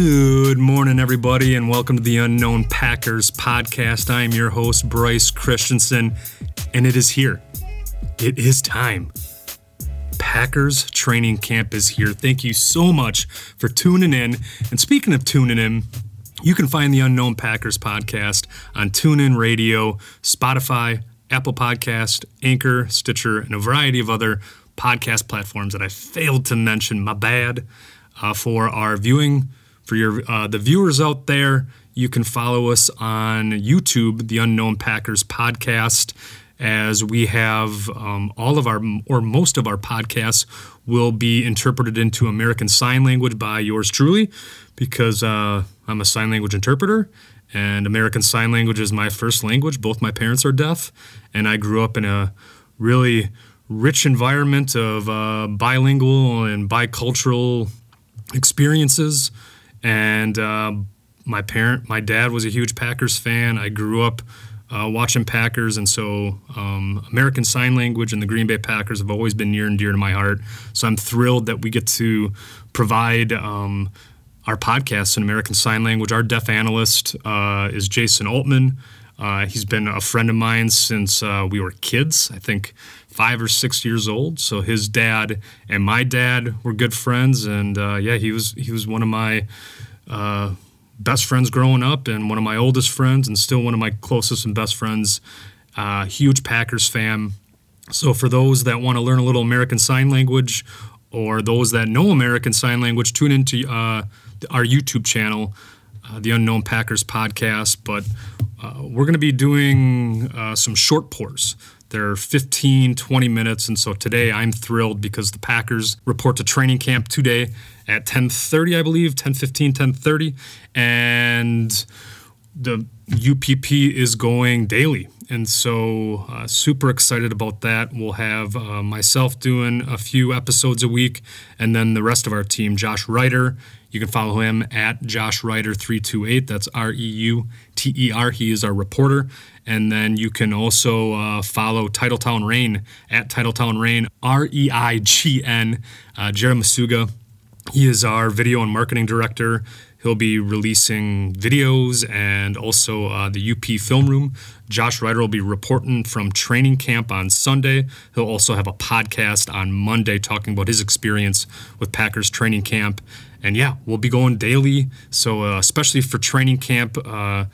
Good morning, everybody, and welcome to the Unknown Packers podcast. I am your host, Brice Christensen, and it is here. It is time. Packers training camp is here. Thank you so much for tuning in. And speaking of tuning in, you can find the Unknown Packers podcast on TuneIn Radio, Spotify, Apple Podcast, Anchor, Stitcher, and a variety of other podcast platforms that I failed to mention. My bad. Uh, for our viewing for your uh, the viewers out there, you can follow us on YouTube, the Unknown Packers podcast, as we have um, all of our or most of our podcasts will be interpreted into American Sign Language by yours truly, because uh, I'm a sign language interpreter. And American Sign Language is my first language. Both my parents are deaf, and I grew up in a really rich environment of uh, bilingual and bicultural experiences and uh, my parent, my dad was a huge Packers fan. I grew up uh, watching Packers, and so um, American Sign Language and the Green Bay Packers have always been near and dear to my heart. So I'm thrilled that we get to provide um, our podcast in American Sign Language. Our deaf analyst uh, is Jason Altman. Uh, he's been a friend of mine since uh, we were kids. I think five or six years old. So his dad and my dad were good friends, and uh, yeah, he was he was one of my uh, best friends growing up, and one of my oldest friends, and still one of my closest and best friends. Uh, huge Packers fan. So for those that want to learn a little American Sign Language, or those that know American Sign Language, tune into uh, our YouTube channel. Uh, the Unknown Packers podcast, but uh, we're going to be doing uh, some short pours. They're 15, 20 minutes. And so today I'm thrilled because the Packers report to training camp today at 10.30, I believe, 10.15, 10.30. And the UPP is going daily. And so, uh, super excited about that. We'll have uh, myself doing a few episodes a week, and then the rest of our team, Josh Reuter. You can follow him at Josh Reuter328. That's R E U T E R. He is our reporter. And then you can also uh, follow Titletown Reign at Titletown Reign, R E I G N. Uh, Jared Masuga, he is our video and marketing director. He'll be releasing videos and also uh, the UP Film Room. Josh Reuter will be reporting from training camp on Sunday. He'll also have a podcast on Monday talking about his experience with Packers training camp. And yeah, we'll be going daily. So, uh, especially for training camp, uh,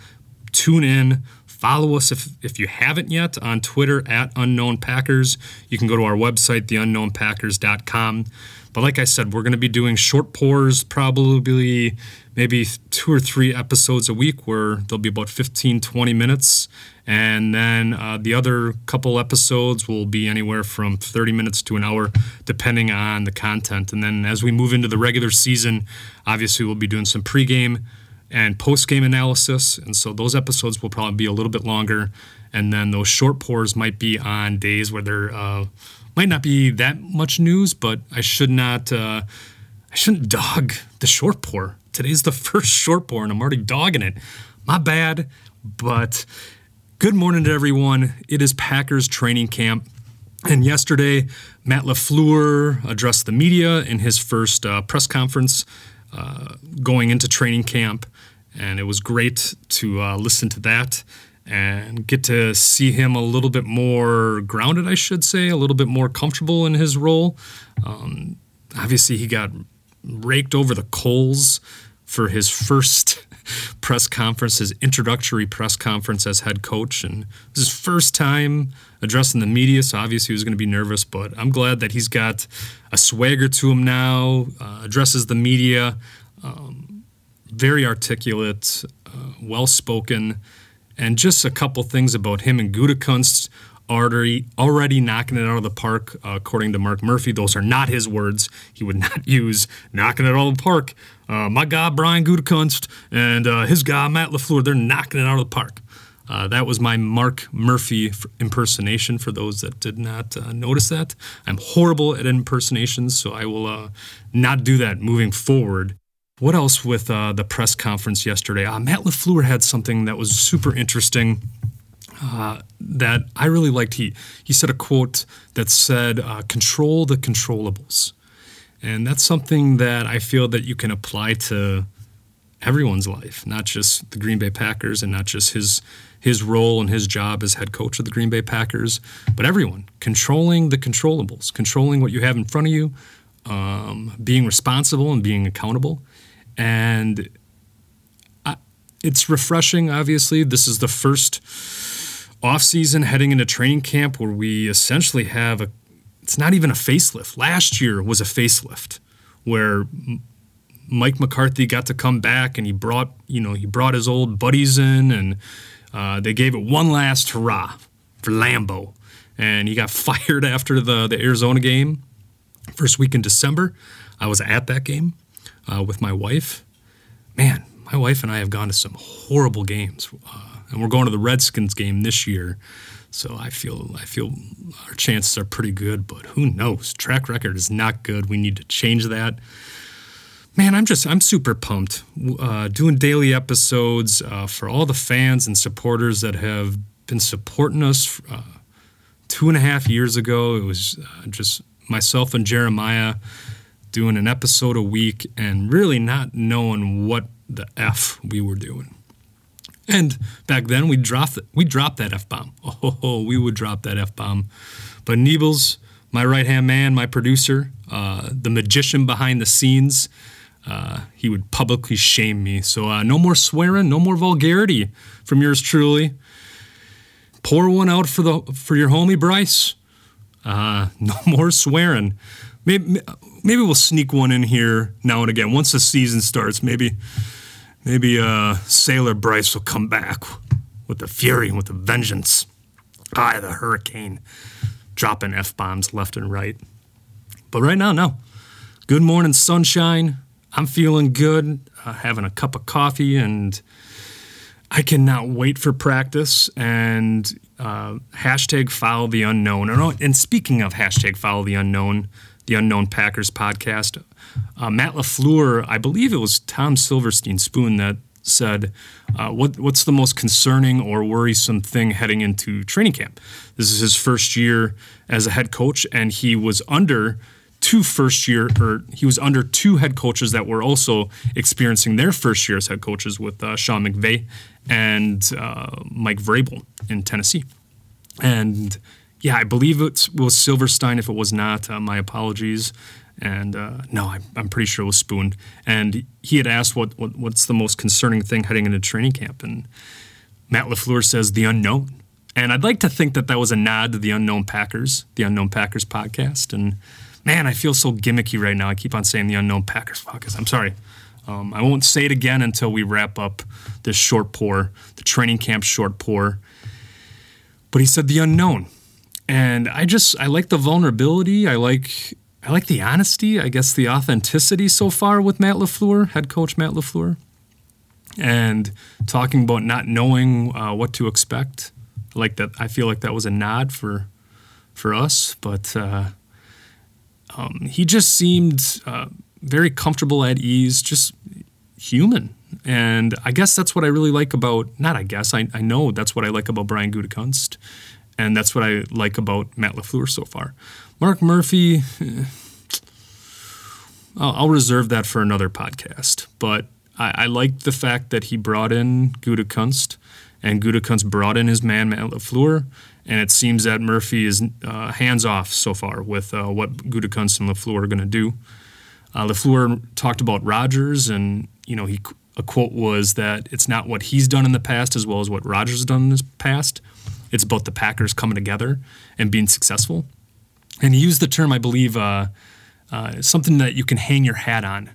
tune in, Follow us if, if you haven't yet on Twitter at Unknown Packers. You can go to our website, theunknownpackers.com. But like I said, we're going to be doing short pours, probably maybe two or three episodes a week where there'll be about 15, 20 minutes. And then uh, the other couple episodes will be anywhere from 30 minutes to an hour, depending on the content. And then as we move into the regular season, obviously we'll be doing some pregame and post game analysis. And so those episodes will probably be a little bit longer. And then those short pours might be on days where there uh, might not be that much news, but I should not, uh, I shouldn't dog the short pour. Today's the first short pour, and I'm already dogging it. My bad, but good morning to everyone. It is Packers training camp. And yesterday, Matt LaFleur addressed the media in his first uh, press conference uh, going into training camp and it was great to uh, listen to that and get to see him a little bit more grounded, I should say, a little bit more comfortable in his role. Um, obviously, he got raked over the coals for his first press conference, his introductory press conference as head coach, and this is his first time addressing the media. So obviously, he was going to be nervous, but I'm glad that he's got a swagger to him now, uh, addresses the media. Um, very articulate, uh, well spoken, and just a couple things about him and Gutekunst already already knocking it out of the park, uh, according to Mark Murphy. Those are not his words. He would not use knocking it out of the park. Uh, my guy Brian Gutekunst and uh, his guy Matt Lafleur, they're knocking it out of the park. Uh, that was my Mark Murphy impersonation for those that did not uh, notice that. I'm horrible at impersonations, so I will uh, not do that moving forward. What else with uh, the press conference yesterday? Uh, Matt LaFleur had something that was super interesting uh, that I really liked. He, he said a quote that said, uh, control the controllables. And that's something that I feel that you can apply to everyone's life, not just the Green Bay Packers and not just his his role and his job as head coach of the Green Bay Packers, but everyone controlling the controllables, controlling what you have in front of you, um, being responsible and being accountable, and I, it's refreshing. Obviously, this is the first off season heading into training camp where we essentially have a. It's not even a facelift. Last year was a facelift where Mike McCarthy got to come back and he brought, you know, he brought his old buddies in and uh, they gave it one last hurrah for Lambeau And he got fired after the, the Arizona game, first week in December. I was at that game uh, with my wife. Man, my wife and I have gone to some horrible games. Uh, and we're going to the Redskins game this year. So I feel I feel our chances are pretty good, but who knows? Track record is not good. We need to change that. Man, I'm just I'm super pumped. Uh, doing daily episodes uh, for all the fans and supporters that have been supporting us. Uh, two and a half years ago, it was uh, just myself and Jeremiah doing an episode a week and really not knowing what the f we were doing. And back then, we dropped we dropped that f bomb. Oh, we would drop that f bomb. But Niebles, my right hand man, my producer, uh, the magician behind the scenes uh, he would publicly shame me. So uh, no more swearing, no more vulgarity from yours truly. Pour one out for the for your homie Brice. Uh, no more swearing. Maybe maybe we'll sneak one in here now and again. Once the season starts, maybe maybe uh, Sailor Brice will come back with the fury and with the vengeance. Ah, the hurricane, dropping f bombs left and right. But right now, no. Good morning, sunshine. I'm feeling good, uh, having a cup of coffee, and I cannot wait for practice. And uh, hashtag follow the unknown. And, and, speaking of hashtag follow the unknown, the Unknown Packers podcast, uh, Matt LaFleur, I believe it was Tom Silverstein Spoon that said, uh, what, What's the most concerning or worrisome thing heading into training camp? This is his first year as a head coach, and he was under two first year, or he was under two head coaches that were also experiencing their first year as head coaches with uh, Sean McVay and uh, Mike Vrabel in Tennessee. And yeah, I believe it was Silverstein. If it was not, uh, my apologies. And uh, no, I, am pretty sure it was Spoon. And he had asked what, what what's the most concerning thing heading into training camp, and Matt Lafleur says the unknown. And I'd like to think that that was a nod to the Unknown Packers, the Unknown Packers podcast, and man, I feel so gimmicky right now. I keep on saying the unknown Packers podcast. I'm sorry. Um, I won't say it again until we wrap up this short pour, the training camp short pour. But he said the unknown, and I just I like the vulnerability. I like I like the honesty. I guess the authenticity so far with Matt Lafleur, head coach Matt Lafleur, and talking about not knowing uh, what to expect. Like that. I feel like that was a nod for for us, but. Uh, um, he just seemed uh, very comfortable at ease, just human. And I guess that's what I really like about, not I guess, I, I know that's what I like about Brian Gutekunst. And that's what I like about Matt LaFleur so far. Mark Murphy, eh, I'll, reserve that for another podcast. But I, I like the fact that he brought in Gutekunst and Gutekunst brought in his man, Matt LaFleur and it seems that Murphy is uh, hands off so far with uh, what Gutekunst and Lafleur are going to do. Uh, Lafleur talked about Rodgers, and you know, he a quote was that it's not what he's done in the past as well as what Rodgers has done in the past. It's about the Packers coming together and being successful. And he used the term, I believe, uh, uh, something that you can hang your hat on.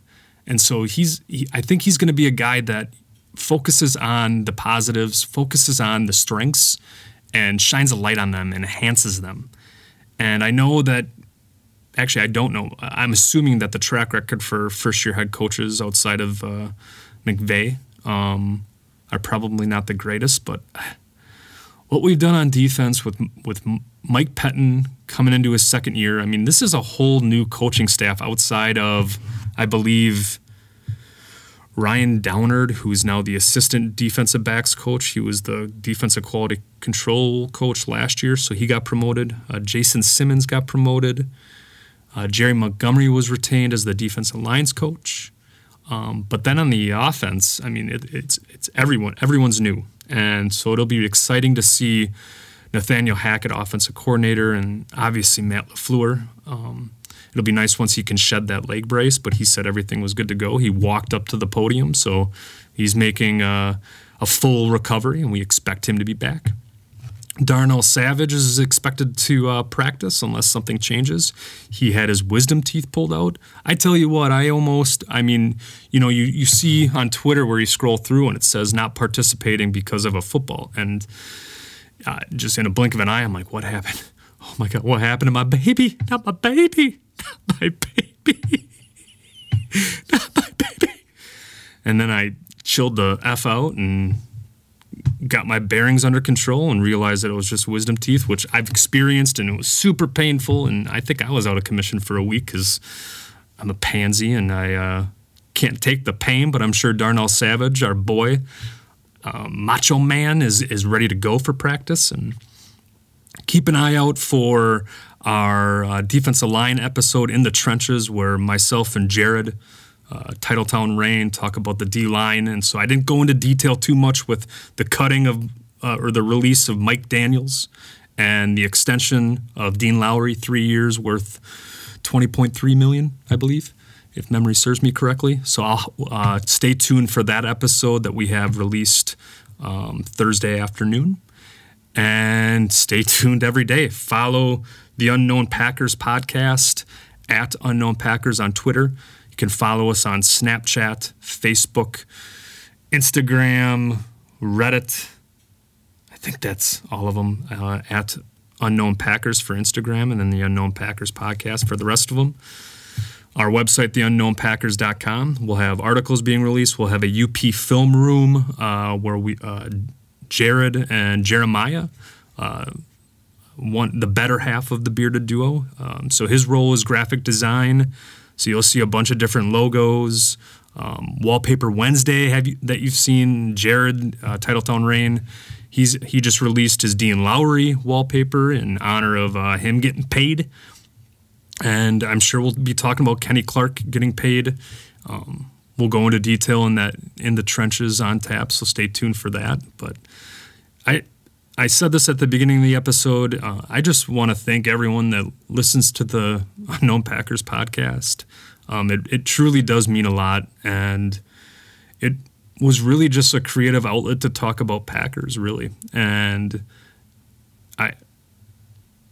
And so he's, he, I think he's going to be a guy that focuses on the positives, focuses on the strengths, and shines a light on them and enhances them. And I know that, actually, I don't know. I'm assuming that the track record for first year head coaches outside of uh, McVay um, are probably not the greatest, but what we've done on defense with with Mike Pettine coming into his second year, I mean, this is a whole new coaching staff outside of, I believe, Ryan Downard, who's now the assistant defensive backs coach. He was the defensive quality control coach last year, so he got promoted. Uh, Jason Simmons got promoted. Uh, Jerry Montgomery was retained as the defensive lines coach. Um, but then on the offense, I mean, it, it's it's everyone everyone's new, and so it'll be exciting to see Nathaniel Hackett, offensive coordinator, and obviously Matt LaFleur. Um, it'll be nice once he can shed that leg brace, but he said everything was good to go. He walked up to the podium, so he's making a, a full recovery, and we expect him to be back. Darnell Savage is expected to uh, practice unless something changes. He had his wisdom teeth pulled out. I tell you what, I almost, I mean, you know, you, you see on Twitter where you scroll through and it says not participating because of a football. And uh, just in a blink of an eye, I'm like, what happened? Oh my God, what happened to my baby? Not my baby. Not my baby. Not my baby. And then I chilled the F out and got my bearings under control and realized that it was just wisdom teeth, which I've experienced and it was super painful. And I think I was out of commission for a week because I'm a pansy and I uh, can't take the pain. But I'm sure Darnell Savage, our boy, um, Macho Man, is is ready to go for practice. And keep an eye out for our uh, defensive line episode in the trenches, where myself and Jared uh, Titletown Reign, talk about the D line. And so I didn't go into detail too much with the cutting of uh, or the release of Mike Daniels and the extension of Dean Lowry, three years worth 20.3 million, I believe, if memory serves me correctly. So I'll uh, stay tuned for that episode that we have released um, Thursday afternoon. And stay tuned every day. Follow the Unknown Packers podcast at Unknown Packers on Twitter can follow us on Snapchat, Facebook, Instagram, Reddit. I think that's all of them uh, at Unknown Packers for Instagram and then the Unknown Packers podcast for the rest of them. Our website, theunknownpackers.com, We'll have articles being released. We'll have a UP film room uh, where we, uh, Jared and Jeremiah, uh, one the better half of the bearded duo. Um, so his role is graphic design. So you'll see a bunch of different logos. Um, Wallpaper Wednesday have you, that you've seen. Jared uh, Titletown Reign, he's he just released his Dean Lowry wallpaper in honor of uh, him getting paid, and I'm sure we'll be talking about Kenny Clark getting paid. Um, we'll go into detail in that in the trenches on tap, so stay tuned for that. But I I said this at the beginning of the episode. Uh, I just want to thank everyone that listens to the Unknown Packers podcast. Um, it, it truly does mean a lot. And it was really just a creative outlet to talk about Packers, really. And I,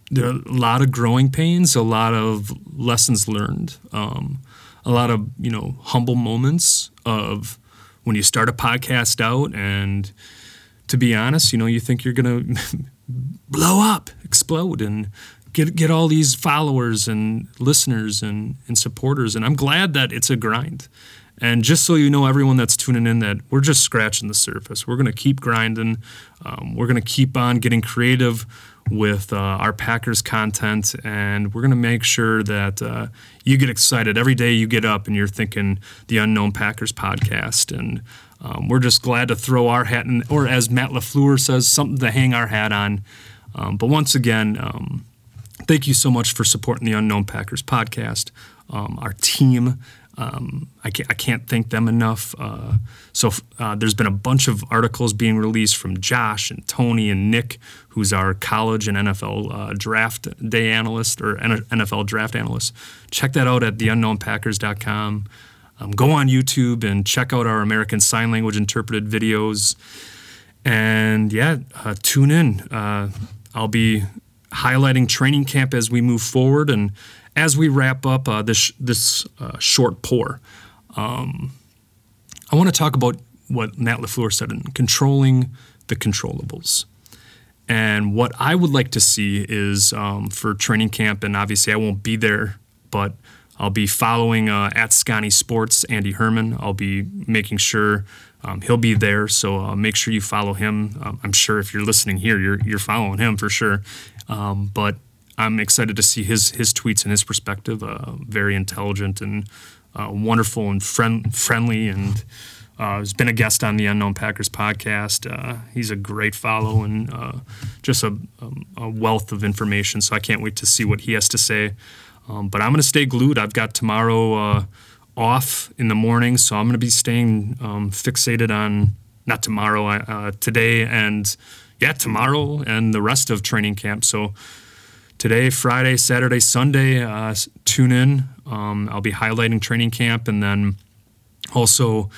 there are a lot of growing pains, a lot of lessons learned, um, a lot of, you know, humble moments of when you start a podcast out and, to be honest, you know, you think you're going to blow up, explode, and get get all these followers and listeners and, and supporters. And I'm glad that it's a grind. And just so you know, everyone that's tuning in, that we're just scratching the surface. We're going to keep grinding. Um, we're going to keep on getting creative with uh, our Packers content, and we're going to make sure that uh, you get excited every day you get up and you're thinking the Unknown Packers podcast. And um, we're just glad to throw our hat in, or as Matt LaFleur says, something to hang our hat on. Um, but once again, um, thank you so much for supporting the Unknown Packers podcast. Um, our team, um, I, can't, I, can't, thank them enough. Uh, so uh, there's been a bunch of articles being released from Josh and Tony and Nick, who's our college and NFL uh, draft day analyst or NFL draft analyst. Check that out at theunknownpackers.com. Um, go on YouTube and check out our American Sign Language interpreted videos. And yeah, uh, tune in. Uh, I'll be highlighting training camp as we move forward and as we wrap up uh, this this uh, short pour. Um, I want to talk about what Matt LaFleur said in controlling the controllables. And what I would like to see is um, for training camp, and obviously I won't be there, but I'll be following uh, at Scotty Sports Andy Herman. I'll be making sure um, he'll be there, so uh, make sure you follow him. Um, I'm sure if you're listening here, you're you're following him for sure. Um, but I'm excited to see his his tweets and his perspective. Uh, very intelligent and uh, wonderful and friend, friendly and. Uh, has been a guest on the Unknown Packers podcast. Uh, he's a great follow and uh, just a, a, wealth of information. So I can't wait to see what he has to say. Um, but I'm going to stay glued. I've got tomorrow uh, off in the morning, so I'm going to be staying um, fixated on not tomorrow, uh, today, and yeah, tomorrow and the rest of training camp. So today, Friday, Saturday, Sunday, uh, tune in. Um, I'll be highlighting training camp, and then also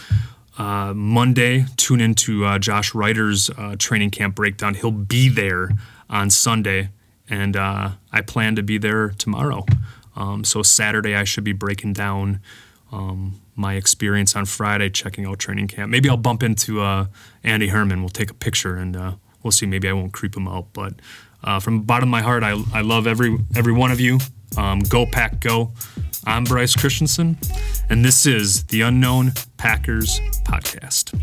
uh, Monday, tune into uh, Josh Reuter's uh, training camp breakdown. He'll be there on Sunday, and I plan to be there tomorrow. Um, so Saturday, I should be breaking down um, my experience on Friday, checking out training camp. Maybe I'll bump into uh, Andy Herman. We'll take a picture, and uh, we'll see. Maybe I won't creep him out, but from the bottom of my heart, I, I love every every one of you. Um, go Pack Go. I'm Brice Christensen, and this is the Unknown Packers Podcast.